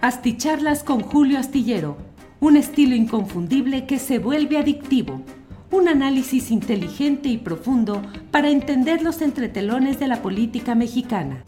Asticharlas con Julio Astillero, un estilo inconfundible que se vuelve adictivo. Un análisis inteligente y profundo para entender los entretelones de la política mexicana.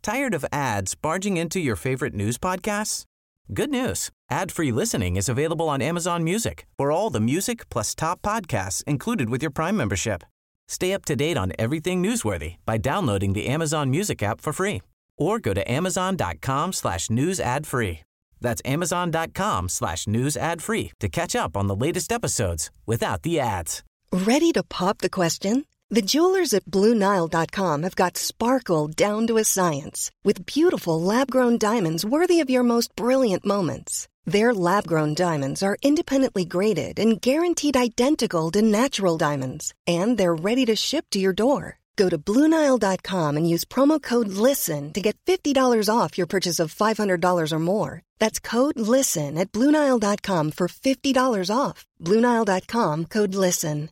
Tired of ads barging into your favorite news podcasts? Good news. Ad-free listening is available on Amazon Music. For all the music plus top podcasts included with your Prime membership. Stay up to date on everything newsworthy by downloading the Amazon Music app for free or go to amazon.com slash news ad free. That's amazon.com slash news ad free to catch up on the latest episodes without the ads. Ready to pop the question? The jewelers at BlueNile.com have got sparkle down to a science with beautiful lab-grown diamonds worthy of your most brilliant moments. Their lab-grown diamonds are independently graded and guaranteed identical to natural diamonds, and they're ready to ship to your door. Go to Bluenile.com and use promo code LISTEN to get $50 off your purchase of $500 or more. That's code LISTEN at Bluenile.com for $50 off. Bluenile.com code LISTEN.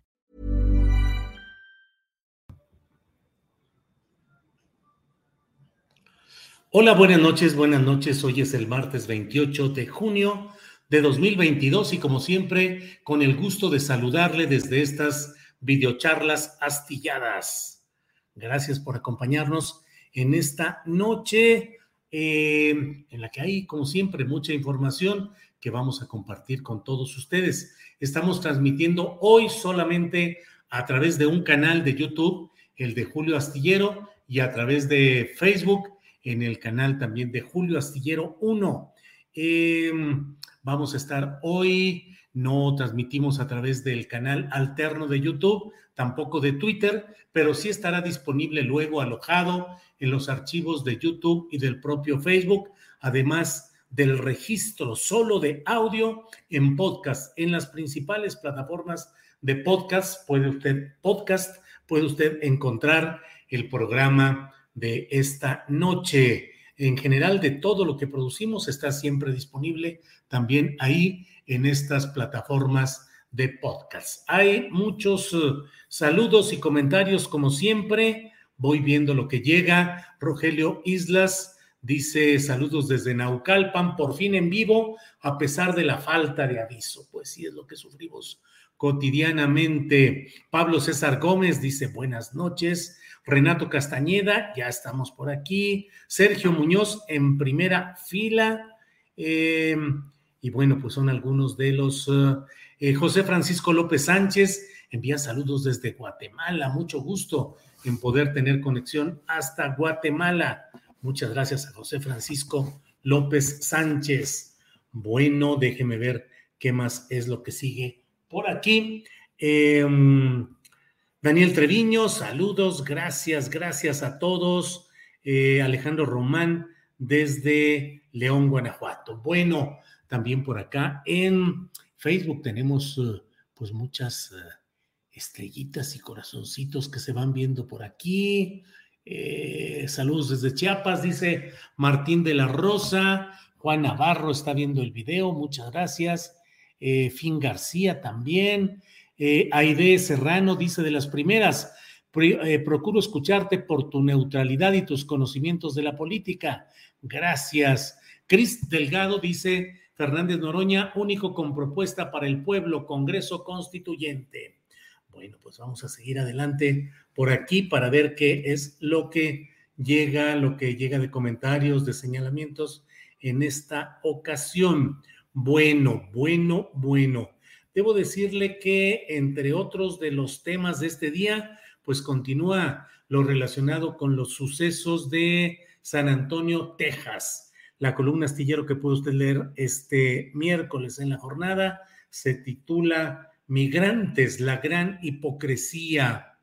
Hola, buenas noches, buenas noches. Hoy es el martes 28 de junio de 2022 y como siempre, con el gusto de saludarle desde estas videocharlas astilladas. Gracias por acompañarnos en esta noche eh, en la que hay, como siempre, mucha información que vamos a compartir con todos ustedes. Estamos transmitiendo hoy solamente a través de un canal de YouTube, el de Julio Astillero, y a través de Facebook, en el canal también de Julio Astillero 1. Em, vamos a estar hoy, no transmitimos a través del canal alterno de YouTube, tampoco de Twitter, pero sí estará disponible luego alojado en los archivos de YouTube y del propio Facebook, además del registro solo de audio en podcast en las principales plataformas de podcast puede usted podcast puede usted encontrar el programa de esta noche. En general de todo lo que producimos está siempre disponible también ahí en estas plataformas de podcast. Hay muchos eh, saludos y comentarios como siempre. Voy viendo lo que llega. Rogelio Islas dice saludos desde Naucalpan, por fin en vivo, a pesar de la falta de aviso. Pues sí, es lo que sufrimos cotidianamente. Pablo César Gómez dice buenas noches. Renato Castañeda, ya estamos por aquí. Sergio Muñoz en primera fila. Eh, y bueno, pues son algunos de los... Eh, eh, José Francisco López Sánchez envía saludos desde Guatemala. Mucho gusto en poder tener conexión hasta Guatemala. Muchas gracias a José Francisco López Sánchez. Bueno, déjeme ver qué más es lo que sigue por aquí. Em, Daniel Treviño, saludos, gracias, gracias a todos. Eh, Alejandro Román desde León, Guanajuato. Bueno, también por acá en Facebook tenemos eh, pues muchas eh, estrellitas y corazoncitos que se van viendo por aquí. Eh, saludos desde Chiapas, dice Martín de la Rosa. Juan Navarro está viendo el video, muchas gracias. Fin García también. Aide Serrano dice de las primeras, procuro escucharte por tu neutralidad y tus conocimientos de la política. Gracias. Cris Delgado dice, Fernández Noroña, único con propuesta para el pueblo, Congreso Constituyente. Bueno, pues vamos a seguir adelante por aquí para ver qué es lo que llega, lo que llega de comentarios, de señalamientos en esta ocasión. Bueno, bueno, bueno. Debo decirle que entre otros de los temas de este día, pues continúa lo relacionado con los sucesos de San Antonio, Texas. La columna astillero que puede usted leer este miércoles en la jornada se titula Migrantes, la gran hipocresía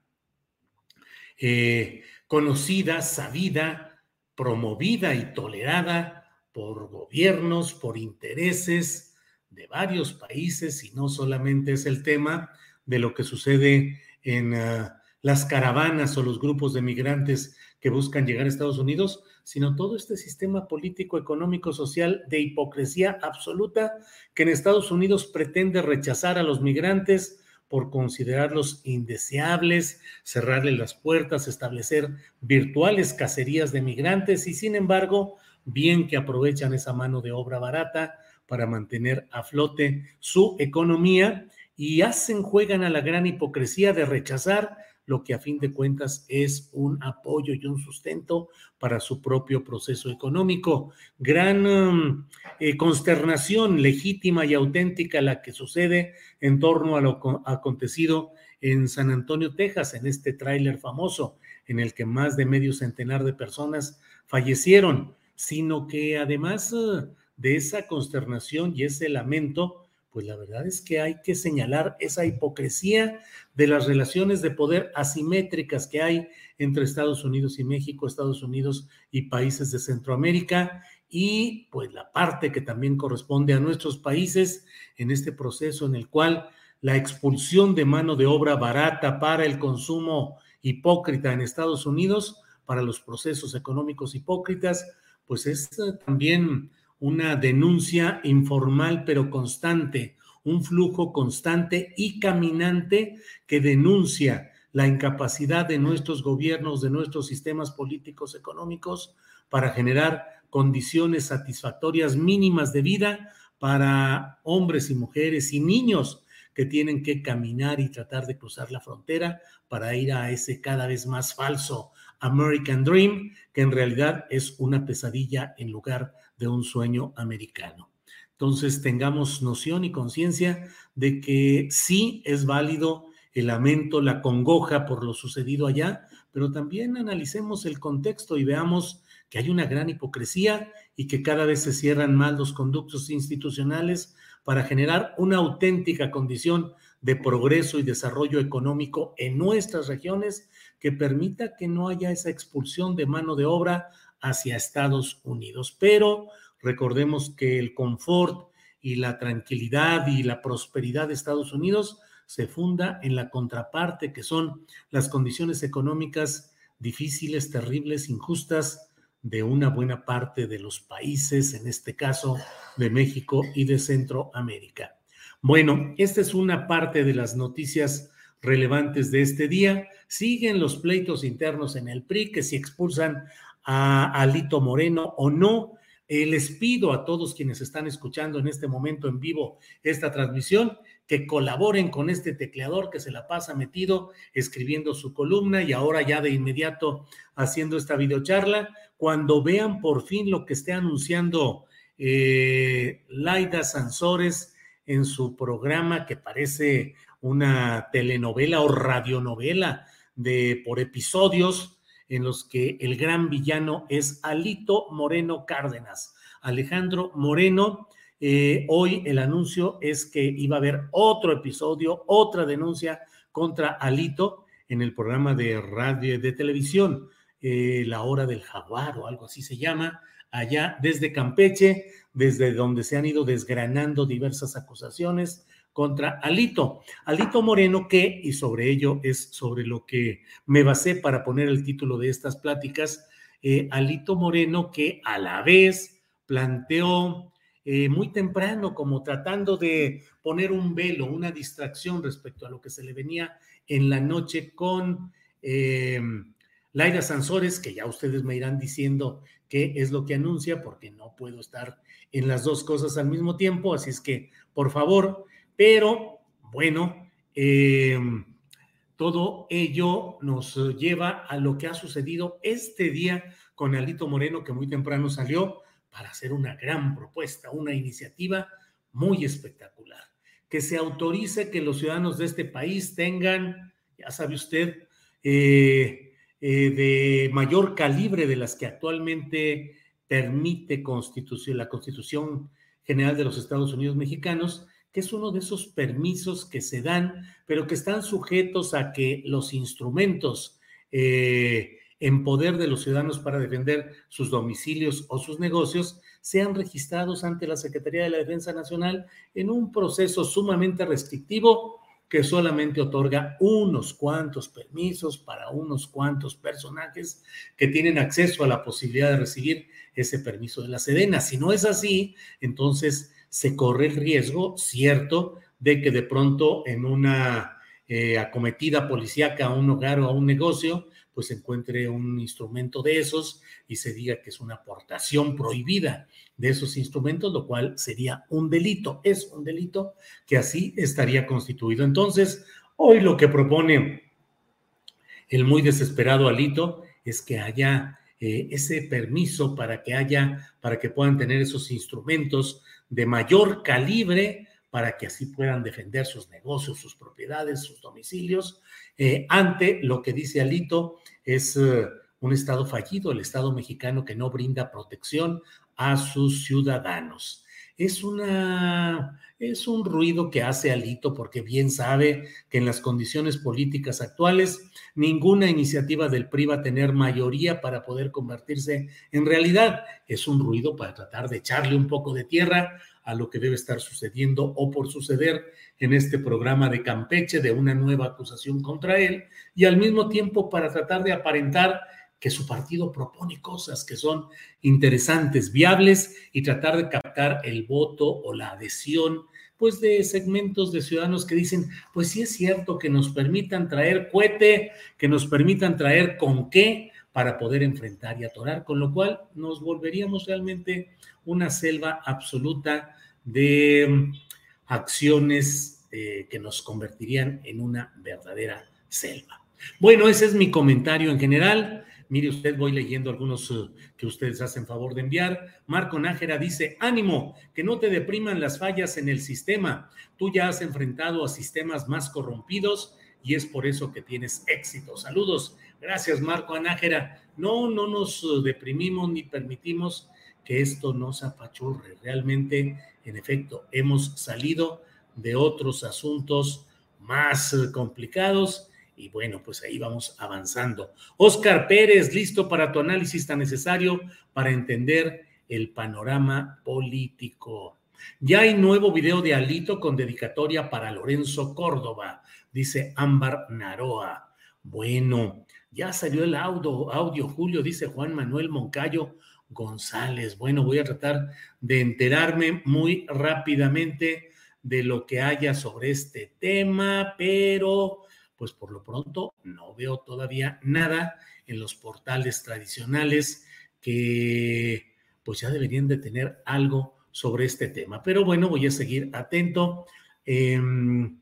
eh, conocida, sabida, promovida y tolerada por gobiernos, por intereses de varios países y no solamente es el tema de lo que sucede en ah, las caravanas o los grupos de migrantes que buscan llegar a Estados Unidos, sino todo este sistema político, económico, social de hipocresía absoluta que en Estados Unidos pretende rechazar a los migrantes por considerarlos indeseables, cerrarle las puertas, establecer virtuales cacerías de migrantes y sin embargo, bien que aprovechan esa mano de obra barata para mantener a flote su economía y hacen, juegan a la gran hipocresía de rechazar lo que a fin de cuentas es un apoyo y un sustento para su propio proceso económico. Gran um, eh, consternación legítima y auténtica la que sucede en torno a lo acontecido en San Antonio, Texas, en este tráiler famoso en el que más de medio centenar de personas fallecieron, sino que además uh, de esa consternación y ese lamento, pues la verdad es que hay que señalar esa hipocresía de las relaciones de poder asimétricas que hay entre Estados Unidos y México, Estados Unidos y países de Centroamérica, y pues la parte que también corresponde a nuestros países en este proceso en el cual la expulsión de mano de obra barata para el consumo hipócrita en Estados Unidos, para los procesos económicos hipócritas, pues es también una denuncia informal pero constante, un flujo constante y caminante que denuncia la incapacidad de nuestros gobiernos, de nuestros sistemas políticos económicos para generar condiciones satisfactorias mínimas de vida para hombres y mujeres y niños que tienen que caminar y tratar de cruzar la frontera para ir a ese cada vez más falso American Dream, que en realidad es una pesadilla en lugar de un sueño americano. Entonces tengamos noción y conciencia de que sí es válido el lamento, la congoja por lo sucedido allá, pero también analicemos el contexto y veamos que hay una gran hipocresía y que cada vez se cierran más los conductos institucionales para generar una auténtica condición de progreso y desarrollo económico en nuestras regiones que permita que no haya esa expulsión de mano de obra hacia Estados Unidos. Pero recordemos que el confort y la tranquilidad y la prosperidad de Estados Unidos se funda en la contraparte, que son las condiciones económicas difíciles, terribles, injustas de una buena parte de los países, en este caso de México y de Centroamérica. Bueno, esta es una parte de las noticias relevantes de este día. Siguen los pleitos internos en el PRI, que si expulsan a Alito Moreno o no. Eh, les pido a todos quienes están escuchando en este momento en vivo esta transmisión que colaboren con este tecleador que se la pasa metido escribiendo su columna y ahora ya de inmediato haciendo esta videocharla. Cuando vean por fin lo que esté anunciando eh, Laida Sansores en su programa que parece una telenovela o radionovela de por episodios en los que el gran villano es Alito Moreno Cárdenas. Alejandro Moreno, eh, hoy el anuncio es que iba a haber otro episodio, otra denuncia contra Alito en el programa de radio de televisión, eh, La Hora del Jaguar o algo así se llama, allá desde Campeche, desde donde se han ido desgranando diversas acusaciones contra Alito. Alito Moreno, que, y sobre ello es sobre lo que me basé para poner el título de estas pláticas, eh, Alito Moreno, que a la vez planteó eh, muy temprano, como tratando de poner un velo, una distracción respecto a lo que se le venía en la noche con eh, Laira Sansores, que ya ustedes me irán diciendo qué es lo que anuncia, porque no puedo estar en las dos cosas al mismo tiempo, así es que, por favor, pero bueno, em, todo ello nos lleva a lo que ha sucedido este día con Alito Moreno, que muy temprano salió para hacer una gran propuesta, una iniciativa muy espectacular. Que se autorice que los ciudadanos de este país tengan, ya sabe usted, eh, eh, de mayor calibre de las que actualmente permite la Constitución General de los Estados Unidos Mexicanos, que es uno de esos permisos que se dan, pero que están sujetos a que los instrumentos eh, en poder de los ciudadanos para defender sus domicilios o sus negocios sean registrados ante la Secretaría de la Defensa Nacional en un proceso sumamente restrictivo que solamente otorga unos cuantos permisos para unos cuantos personajes que tienen acceso a la posibilidad de recibir ese permiso de la Sedena. Si no es así, entonces se corre el riesgo, cierto, de que de pronto en una eh, acometida policíaca a un hogar o a un negocio, pues encuentre un instrumento de esos y se diga que es una aportación prohibida de esos instrumentos, lo cual sería un delito. Es un delito que así estaría constituido. Entonces, hoy lo que propone el muy desesperado Alito es que haya eh, ese permiso para que haya, para que puedan tener esos instrumentos de mayor calibre para que así puedan defender sus negocios, sus propiedades, sus domicilios, eh, ante lo que dice Alito es eh, un Estado fallido, el Estado mexicano que no brinda protección a sus ciudadanos. Es una, es un ruido que hace Alito porque bien sabe que en las condiciones políticas actuales ninguna iniciativa del PRI va a tener mayoría para poder convertirse en realidad. Es un ruido para tratar de echarle un poco de tierra a lo que debe estar sucediendo o por suceder en este programa de Campeche de una nueva acusación contra él y al mismo tiempo para tratar de aparentar que su partido propone cosas que son interesantes, viables y tratar de captar el voto o la adhesión pues de segmentos de ciudadanos que dicen, pues sí es cierto que nos permitan traer cohete, que nos permitan traer con qué para poder enfrentar y atorar, con lo cual nos volveríamos realmente una selva absoluta de mm, acciones eh, que nos convertirían en una verdadera selva. Bueno, ese es mi comentario en general. Mire usted, voy leyendo algunos eh, que ustedes hacen favor de enviar. Marco Nájera dice, ánimo, que no te depriman las fallas en el sistema. Tú ya has enfrentado a sistemas más corrompidos y es por eso que tienes éxito. Saludos. Gracias, Marco Nájera. No, no nos eh, deprimimos ni permitimos que esto nos apachurre. Realmente, en efecto, hemos salido de otros asuntos más eh, complicados y bueno, pues ahí vamos avanzando. Oscar Pérez, listo para tu análisis tan necesario para entender el panorama político. Ya hay nuevo video de Alito con dedicatoria para Lorenzo Córdoba, dice Ámbar Naroa. Bueno, ya salió el audio, audio Julio, dice Juan Manuel Moncayo González. Bueno, voy a tratar de enterarme muy rápidamente de lo que haya sobre este tema, pero pues por lo pronto no veo todavía nada en los portales tradicionales que pues ya deberían de tener algo sobre este tema. Pero bueno, voy a seguir atento. Em,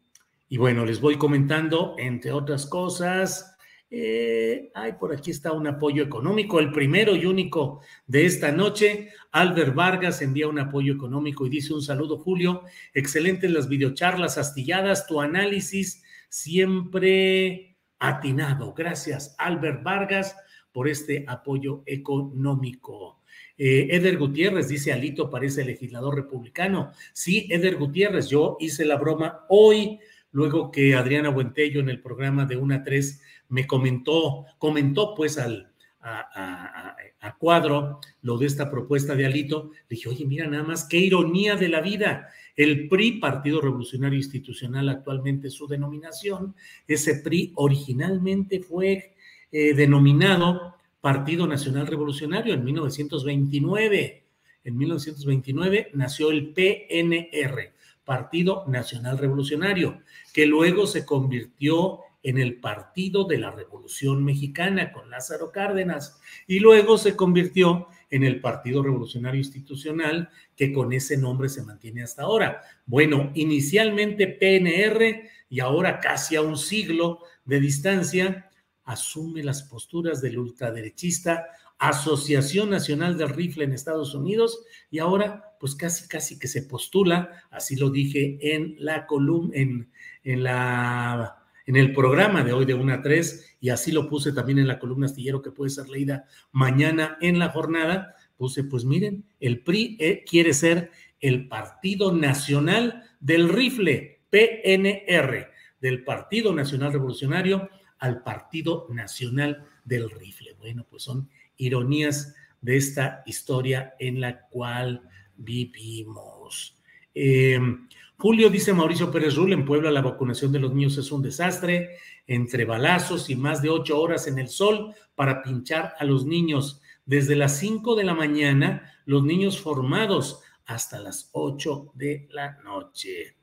y bueno, les voy comentando, entre otras cosas, eh, ay, por aquí está un apoyo económico, el primero y único de esta noche. Albert Vargas envía un apoyo económico y dice un saludo, Julio. Excelentes las videocharlas astilladas, tu análisis siempre atinado. Gracias, Albert Vargas, por este apoyo económico. Eh, Eder Gutiérrez dice, Alito parece legislador republicano. Sí, Eder Gutiérrez, yo hice la broma hoy, luego que Adriana Buentello en el programa de una a 3 me comentó, comentó pues al, a, a, cuadro lo de esta propuesta de Alito, le dije, oye, mira nada más, qué ironía de la vida. El PRI, Partido Revolucionario Institucional, actualmente su denominación, ese PRI originalmente fue eh, denominado Partido Nacional Revolucionario en 1929. En 1929 nació el PNR, Partido Nacional Revolucionario, que luego se convirtió en el Partido de la Revolución Mexicana con Lázaro Cárdenas y luego se convirtió en el Partido Revolucionario Institucional que con ese nombre se mantiene hasta ahora. Bueno, inicialmente PNR y ahora casi a un siglo de distancia asume las posturas del ultraderechista Asociación Nacional del Rifle en Estados Unidos y ahora pues casi casi que se postula, así lo dije en la columna en, en la en el programa de hoy de 1 a 3, y así lo puse también en la columna astillero que puede ser leída mañana en la jornada, puse, pues miren, el PRI eh, quiere ser el Partido Nacional del Rifle, PNR, del Partido Nacional Revolucionario al Partido Nacional del Rifle. Bueno, pues son ironías de esta historia en la cual vivimos. Eh, Julio dice Mauricio Pérez Rul, en Puebla la vacunación de los niños es un desastre, entre balazos y más de ocho horas en el sol para pinchar a los niños. Desde las cinco de la mañana, los niños formados hasta las ocho de la noche.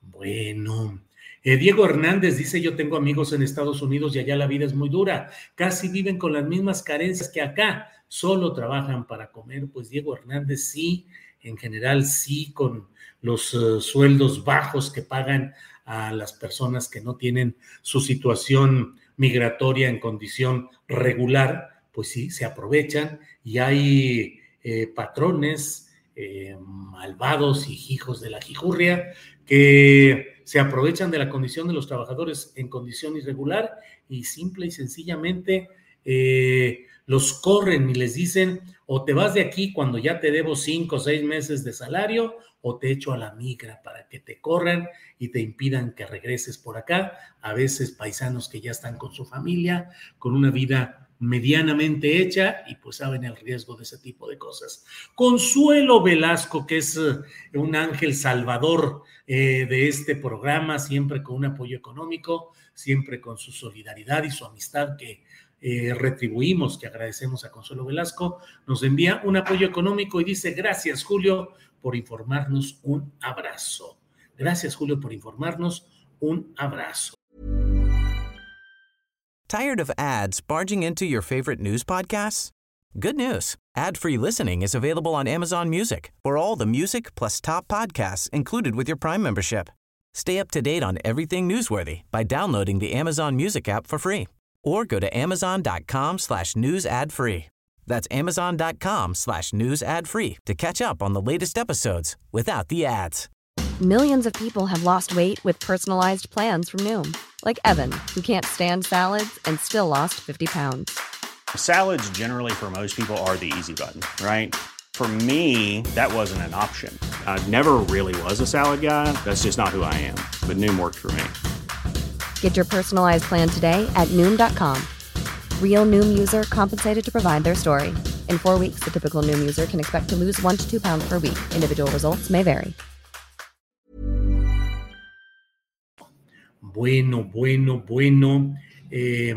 Bueno, Eh, Diego Hernández dice, yo tengo amigos en Estados Unidos y allá la vida es muy dura, casi viven con las mismas carencias que acá, solo trabajan para comer. Pues Diego Hernández sí, en general sí, con los uh, sueldos bajos que pagan a las personas que no tienen su situación migratoria en condición regular, pues sí, se aprovechan y hay eh, patrones eh, malvados y hijos de la jijurria que se aprovechan de la condición de los trabajadores en condición irregular y simple y sencillamente eh, los corren y les dicen o te vas de aquí cuando ya te debo cinco o seis meses de salario o te echo a la migra para que te corran y te impidan que regreses por acá. A veces paisanos que ya están con su familia, con una vida medianamente hecha y pues saben el riesgo de ese tipo de cosas. Consuelo Velasco, que es eh, un ángel salvador eh, de este programa, siempre con un apoyo económico, siempre con su solidaridad y su amistad que eh, retribuimos, que agradecemos a Consuelo Velasco, nos envía un apoyo económico y dice, gracias Julio por informarnos, un abrazo. Gracias Julio por informarnos, un abrazo. Tired of ads barging into your favorite news podcasts? Good news. Ad-free listening is available on Amazon Music for all the music plus top podcasts included with your Prime membership. Stay up to date on everything newsworthy by downloading the Amazon Music app for free or go to amazon.com slash news ad free. That's amazon.com slash news ad free to catch up on the latest episodes without the ads. Millions of people have lost weight with personalized plans from Noom, like Evan, who can't stand salads and still lost 50 pounds. Salads generally for most people are the easy button, right? For me, that wasn't an option. I never really was a salad guy. That's just not who I am. But Noom worked for me. Get your personalized plan today at Noom.com. Real Noom user compensated to provide their story. In four weeks, the typical Noom user can expect to lose one to two pounds per week. Individual results may vary. Bueno, bueno, bueno. Eh,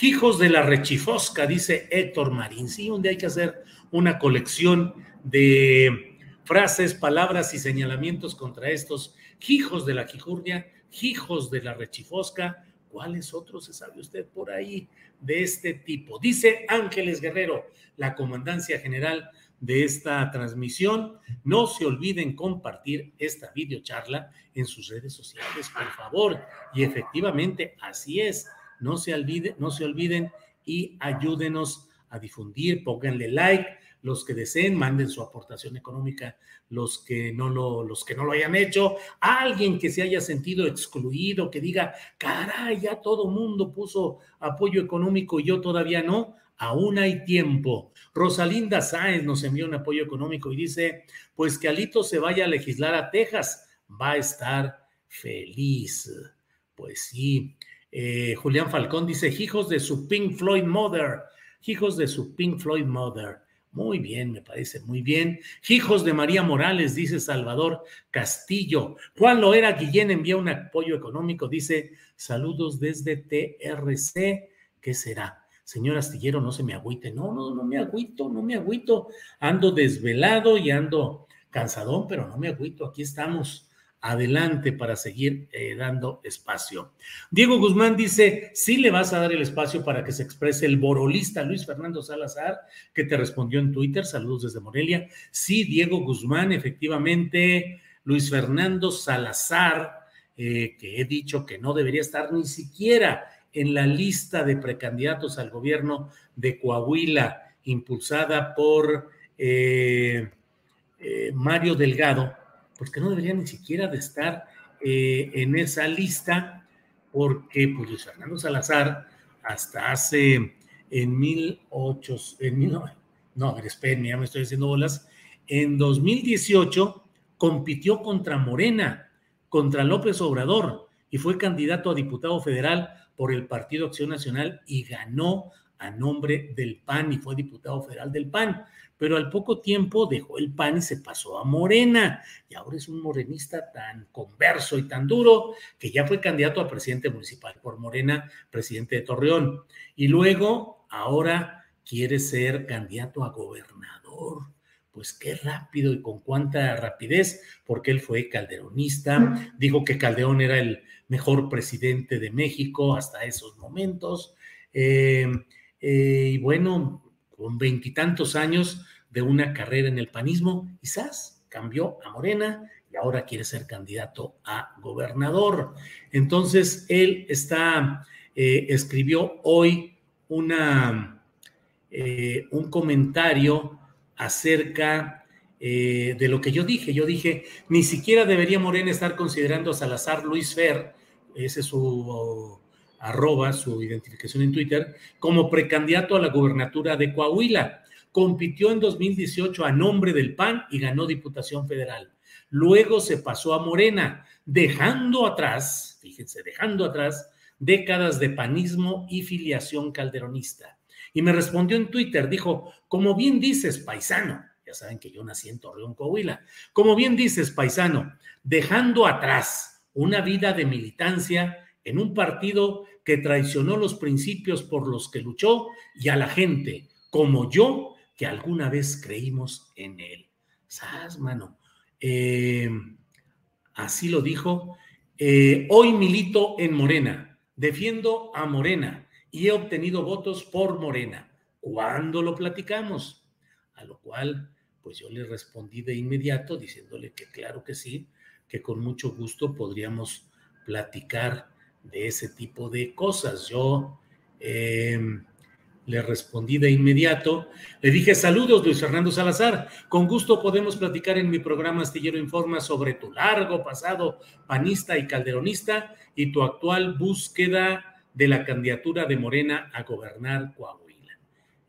hijos de la rechifosca, dice Héctor Marín. Sí, día hay que hacer una colección de frases, palabras y señalamientos contra estos hijos de la quijurria hijos de la rechifosca. ¿Cuáles otros se sabe usted por ahí de este tipo? Dice Ángeles Guerrero, la comandancia general de esta transmisión. No se olviden compartir esta videocharla en sus redes sociales, por favor. Y efectivamente, así es. No se olviden, no se olviden y ayúdenos a difundir, pónganle like, los que deseen, manden su aportación económica, los que no lo, los que no lo hayan hecho, alguien que se haya sentido excluido, que diga, caray, ya todo mundo puso apoyo económico y yo todavía no, aún hay tiempo. Rosalinda Sáenz nos envió un apoyo económico y dice, pues que Alito se vaya a legislar a Texas, va a estar feliz. Pues sí. Eh, Julián Falcón dice, hijos de su Pink Floyd Mother, hijos de su Pink Floyd Mother. Muy bien, me parece muy bien. Hijos de María Morales, dice Salvador Castillo. Juan Loera Guillén envía un apoyo económico, dice saludos desde TRC. ¿Qué será? Señor Astillero, no se me agüite. No, no, no me agüito, no me agüito. Ando desvelado y ando cansadón, pero no me agüito. Aquí estamos adelante para seguir eh, dando espacio. Diego Guzmán dice, sí le vas a dar el espacio para que se exprese el borolista Luis Fernando Salazar, que te respondió en Twitter, saludos desde Morelia. Sí, Diego Guzmán, efectivamente, Luis Fernando Salazar, eh, que he dicho que no debería estar ni siquiera en la lista de precandidatos al gobierno de Coahuila, impulsada por eh, Mario Delgado pues que no debería ni siquiera de estar eh, en esa lista, porque pues Luis Fernando Salazar hasta hace en 1800, en, no, a ver, espérenme, ya me estoy haciendo bolas, en 2018 compitió contra Morena, contra López Obrador, y fue candidato a diputado federal por el Partido Acción Nacional y ganó a nombre del PAN y fue diputado federal del PAN pero al poco tiempo dejó el PAN y se pasó a Morena, y ahora es un morenista tan converso y tan duro que ya fue candidato a presidente municipal por Morena, presidente de Torreón, y luego ahora quiere ser candidato a gobernador. Pues qué rápido y con cuánta rapidez, porque él fue calderonista, dijo que Calderón era el mejor presidente de México hasta esos momentos, eh, eh, y bueno, con veintitantos años de una carrera en el panismo, quizás cambió a Morena y ahora quiere ser candidato a gobernador. Entonces, él está, eh, escribió hoy una, un comentario acerca eh, de lo que yo dije. Yo dije, ni siquiera debería Morena estar considerando a Salazar Luis Fer, ese es su arroba, su identificación en Twitter, como precandidato a la gubernatura de Coahuila. Compitió en 2018 a nombre del PAN y ganó Diputación Federal. Luego se pasó a Morena, dejando atrás, fíjense, dejando atrás décadas de panismo y filiación calderonista. Y me respondió en Twitter, dijo, como bien dices, paisano, ya saben que yo nací en Torreón, Coahuila, como bien dices, paisano, dejando atrás una vida de militancia en un partido que traicionó los principios por los que luchó y a la gente, como yo, que alguna vez creímos en él. ¿Sabes, mano? Eh, así lo dijo. Eh, hoy milito en Morena, defiendo a Morena y he obtenido votos por Morena. ¿Cuándo lo platicamos? A lo cual, pues yo le respondí de inmediato diciéndole que claro que sí, que con mucho gusto podríamos platicar de ese tipo de cosas. Yo em, le respondí de inmediato, le dije saludos Luis Fernando Salazar, con gusto podemos platicar en mi programa Astillero Informa sobre tu largo pasado panista y calderonista y tu actual búsqueda de la candidatura de Morena a gobernar Coahuila.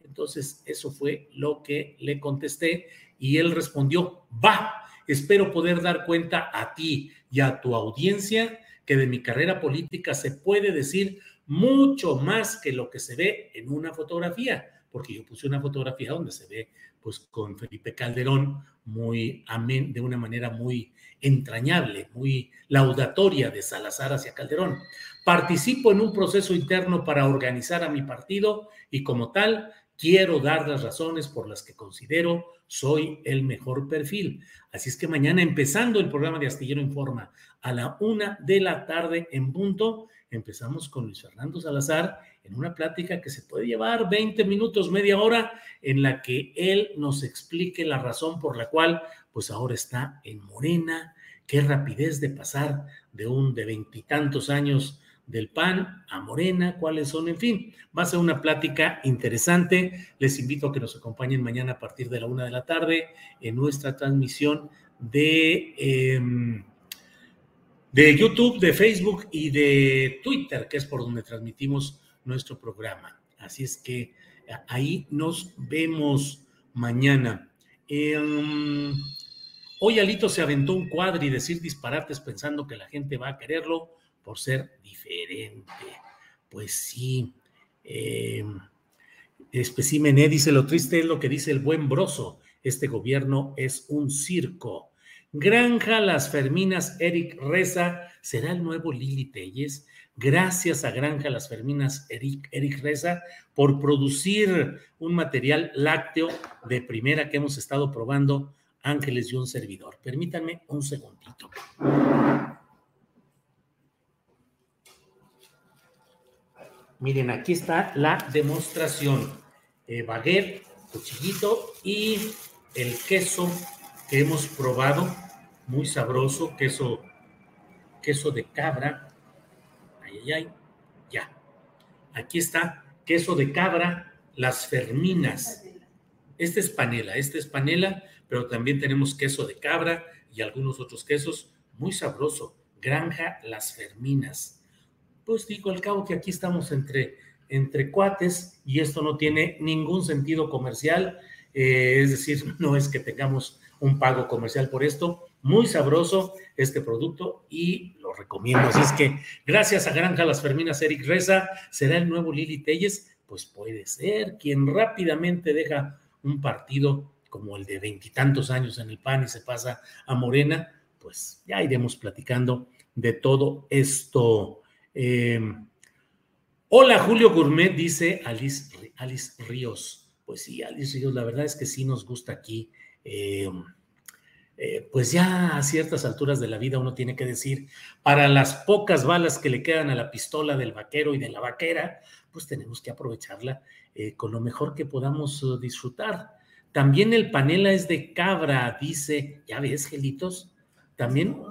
Entonces, eso fue lo que le contesté y él respondió, va, espero poder dar cuenta a ti y a tu audiencia que de mi carrera política se puede decir mucho más que lo que se ve en una fotografía, porque yo puse una fotografía donde se ve pues con Felipe Calderón muy amén, de una manera muy entrañable, muy laudatoria de Salazar hacia Calderón. Participo en un proceso interno para organizar a mi partido y como tal quiero dar las razones por las que considero soy el mejor perfil. Así es que mañana empezando el programa de Astillero Informa a la una de la tarde en punto, empezamos con Luis Fernando Salazar en una plática que se puede llevar 20 minutos, media hora, en la que él nos explique la razón por la cual pues ahora está en Morena, qué rapidez de pasar de un de veintitantos años del PAN a Morena, cuáles son, en fin, va a ser una plática interesante. Les invito a que nos acompañen mañana a partir de la una de la tarde en nuestra transmisión de, em, de YouTube, de Facebook y de Twitter, que es por donde transmitimos nuestro programa. Así es que ahí nos vemos mañana. Em, hoy Alito se aventó un cuadro y decir disparates pensando que la gente va a quererlo por ser diferente. Pues sí. Eh, Especímené dice, lo triste es lo que dice el buen Broso. Este gobierno es un circo. Granja Las Ferminas, Eric Reza, ¿será el nuevo Lili Telles? Gracias a Granja Las Ferminas, Eric, Eric Reza, por producir un material lácteo de primera que hemos estado probando Ángeles y un servidor. Permítanme un segundito. Miren, aquí está la demostración. Eh, baguette, cuchillito y el queso que hemos probado, muy sabroso, queso, queso de cabra. Ay, ay, ay, ya. Aquí está, queso de cabra, las ferminas. Este es panela, este es panela, pero también tenemos queso de cabra y algunos otros quesos, muy sabroso. Granja Las Ferminas pues digo, al cabo que aquí estamos entre, entre cuates y esto no tiene ningún sentido comercial, eh, es decir, no es que tengamos un pago comercial por esto, muy sabroso este producto y lo recomiendo. Así es que gracias a Granja Las Ferminas Eric Reza, será el nuevo Lili Telles, pues puede ser quien rápidamente deja un partido como el de veintitantos años en el PAN y se pasa a Morena, pues ya iremos platicando de todo esto. Em, hola, Julio Gourmet, dice Alice, Alice Ríos. Pues sí, Alice Ríos, la verdad es que sí nos gusta aquí. Eh, eh, pues ya a ciertas alturas de la vida uno tiene que decir, para las pocas balas que le quedan a la pistola del vaquero y de la vaquera, pues tenemos que aprovecharla eh, con lo mejor que podamos disfrutar. También el panela es de cabra, dice, ya ves, gelitos, también...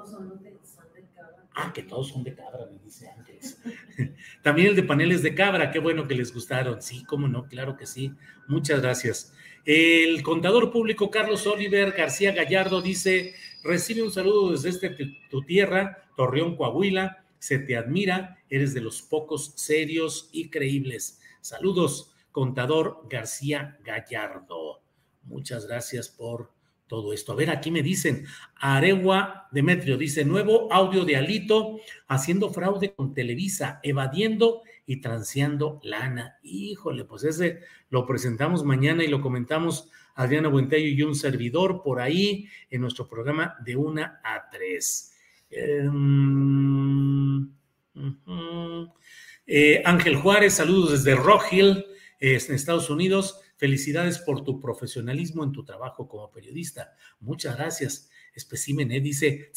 Ah, que todos son de cabra, me dice Ángeles. También el de paneles de cabra, qué bueno que les gustaron. Sí, cómo no, claro que sí. Muchas gracias. El contador público Carlos Oliver García Gallardo dice: recibe un saludo desde este, tu tierra, Torreón, Coahuila. Se te admira, eres de los pocos serios y creíbles. Saludos, contador García Gallardo. Muchas gracias por todo esto. A ver, aquí me dicen, Aregua Demetrio dice, nuevo audio de Alito haciendo fraude con Televisa, evadiendo y transeando lana. Híjole, pues ese lo presentamos mañana y lo comentamos Adriana Buentello y un servidor por ahí en nuestro programa de una a tres. Em, eh, Ángel Juárez, saludos desde Rock Hill, en Estados Unidos. Felicidades por tu profesionalismo en tu trabajo como periodista. Muchas gracias. Especímen, ¿eh? dice,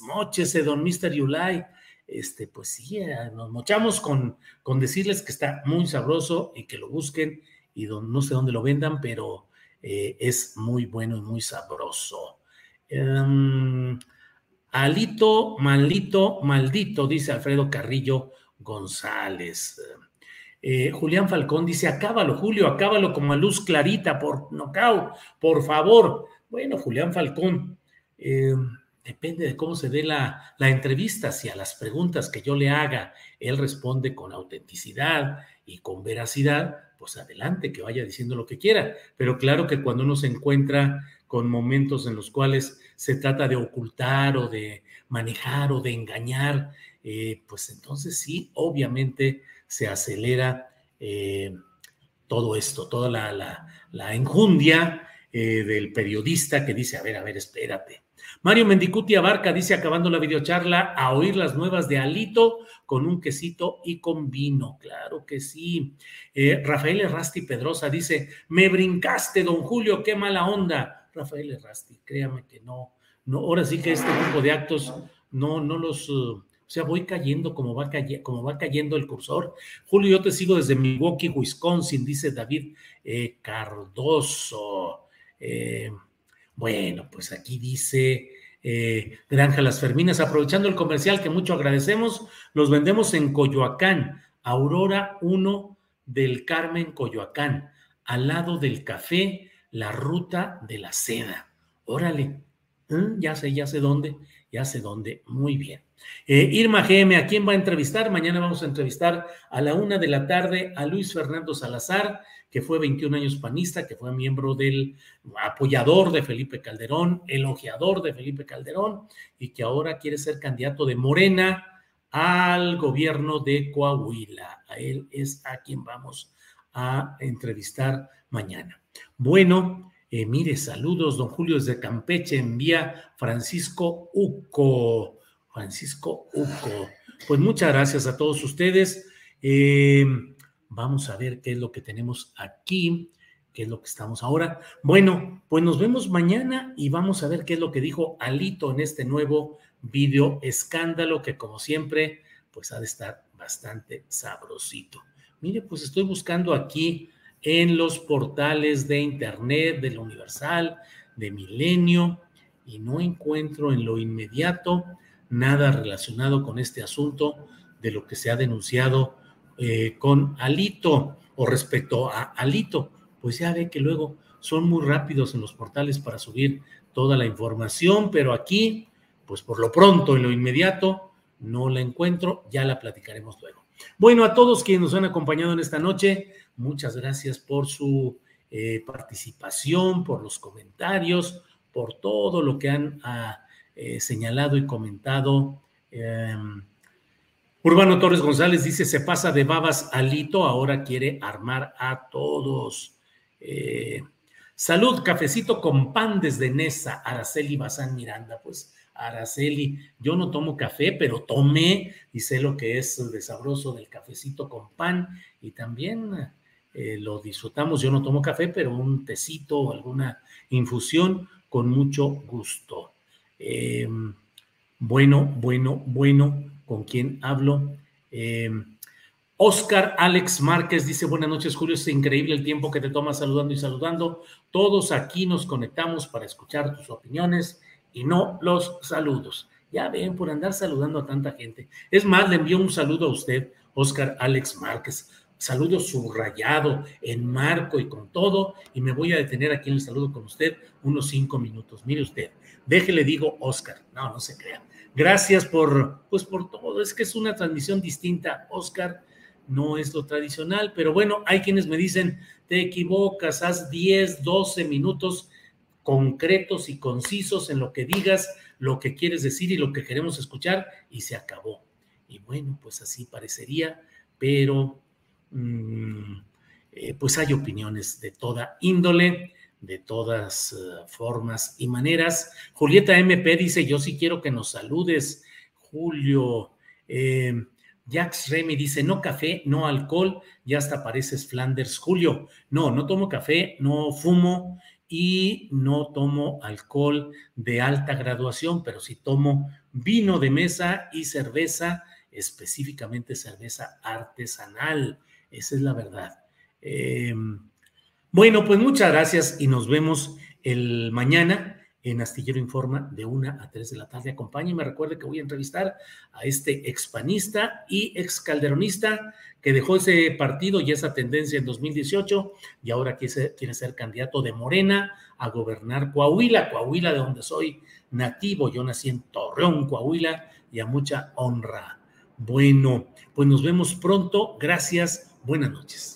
mochese, don Mr. Yulai. Este, pues sí, eh, nos mochamos con, con decirles que está muy sabroso y que lo busquen y no sé dónde lo vendan, pero eh, es muy bueno y muy sabroso. Em, alito, maldito, maldito, dice Alfredo Carrillo González. Eh, Julián Falcón dice, acábalo, Julio, acábalo como a luz clarita por nocao, por favor. Bueno, Julián Falcón, eh, depende de cómo se dé la, la, entrevista, si a las preguntas que yo le haga, él responde con autenticidad y con veracidad, pues adelante, que vaya diciendo lo que quiera. Pero claro que cuando uno se encuentra con momentos en los cuales se trata de ocultar o de manejar o de engañar, eh, pues entonces sí, obviamente se acelera eh, todo esto, toda la, la, enjundia eh, del periodista que dice, a ver, a ver, espérate. Mario Mendicuti Abarca dice, acabando la videocharla, a oír las nuevas de Alito con un quesito y con vino. Claro que sí. Eh, Rafael Errasti Pedrosa dice, me brincaste, don Julio, qué mala onda. Rafael Errasti, créame que no, no, ahora sí que este tipo de actos no, no los, uh, o sea, voy cayendo como va, cayendo el cursor. Julio, yo te sigo desde Milwaukee, Wisconsin, dice David eh, Cardoso. Eh, bueno, pues aquí dice eh, Granja Las Ferminas, aprovechando el comercial que mucho agradecemos, los vendemos en Coyoacán, Aurora 1 del Carmen, Coyoacán, al lado del café, la ruta de la seda. Órale, ya sé, ya sé dónde, ya sé dónde, muy bien. Eh, Irma GM, ¿a quién va a entrevistar? Mañana vamos a entrevistar a la una de la tarde a Luis Fernando Salazar, que fue 21 años panista, que fue miembro del apoyador de Felipe Calderón, elogiador de Felipe Calderón, y que ahora quiere ser candidato de Morena al gobierno de Coahuila. A él es a quien vamos a entrevistar mañana. Bueno, eh, mire, saludos, don Julio desde Campeche, envía Francisco Uco. Francisco Uco. Pues muchas gracias a todos ustedes. Eh, vamos a ver qué es lo que tenemos aquí, qué es lo que estamos ahora. Bueno, pues nos vemos mañana y vamos a ver qué es lo que dijo Alito en este nuevo video escándalo que como siempre, pues ha de estar bastante sabrosito. Mire, pues estoy buscando aquí en los portales de internet, de la Universal, de Milenio, y no encuentro en lo inmediato nada relacionado con este asunto de lo que se ha denunciado eh, con Alito o respecto a Alito. Pues ya ve que luego son muy rápidos en los portales para subir toda la información, pero aquí, pues por lo pronto, en lo inmediato, no la encuentro, ya la platicaremos luego. Bueno, a todos quienes nos han acompañado en esta noche, muchas gracias por su eh, participación, por los comentarios, por todo lo que han... Ah, eh, señalado y comentado. Em, Urbano Torres González dice, se pasa de babas alito, ahora quiere armar a todos. Eh, salud, cafecito con pan desde Nesa, Araceli Bazán Miranda. Pues Araceli, yo no tomo café, pero tomé y sé lo que es el desabroso del cafecito con pan y también eh, lo disfrutamos. Yo no tomo café, pero un tecito o alguna infusión con mucho gusto. Em, bueno, bueno, bueno, ¿con quién hablo? Em, Oscar Alex Márquez dice, buenas noches Julio, es increíble el tiempo que te tomas saludando y saludando. Todos aquí nos conectamos para escuchar tus opiniones y no los saludos. Ya ven, por andar saludando a tanta gente. Es más, le envío un saludo a usted, Oscar Alex Márquez. Saludo subrayado, en marco y con todo, y me voy a detener aquí en el saludo con usted unos cinco minutos. Mire usted, déjele digo Oscar. No, no se crea. Gracias por, pues por todo. Es que es una transmisión distinta, Oscar no es lo tradicional, pero bueno, hay quienes me dicen, te equivocas, haz 10, 12 minutos concretos y concisos en lo que digas, lo que quieres decir y lo que queremos escuchar, y se acabó. Y bueno, pues así parecería, pero mm, eh, pues hay opiniones de toda índole, de todas eh, formas y maneras. Julieta MP dice, yo sí quiero que nos saludes, Julio. Eh, Jax Remy dice, no café, no alcohol, ya hasta pareces Flanders. Julio, no, no tomo café, no fumo y no tomo alcohol de alta graduación, pero sí tomo vino de mesa y cerveza, específicamente cerveza artesanal. Esa es la verdad. Em, bueno, pues muchas gracias y nos vemos el mañana en Astillero Informa de 1 a 3 de la tarde. Acompáñeme, recuerde que voy a entrevistar a este expanista y ex calderonista que dejó ese partido y esa tendencia en 2018 y ahora quiere ser candidato de Morena a gobernar Coahuila, Coahuila de donde soy nativo. Yo nací en Torreón, Coahuila y a mucha honra. Bueno, pues nos vemos pronto. Gracias. Buenas noches.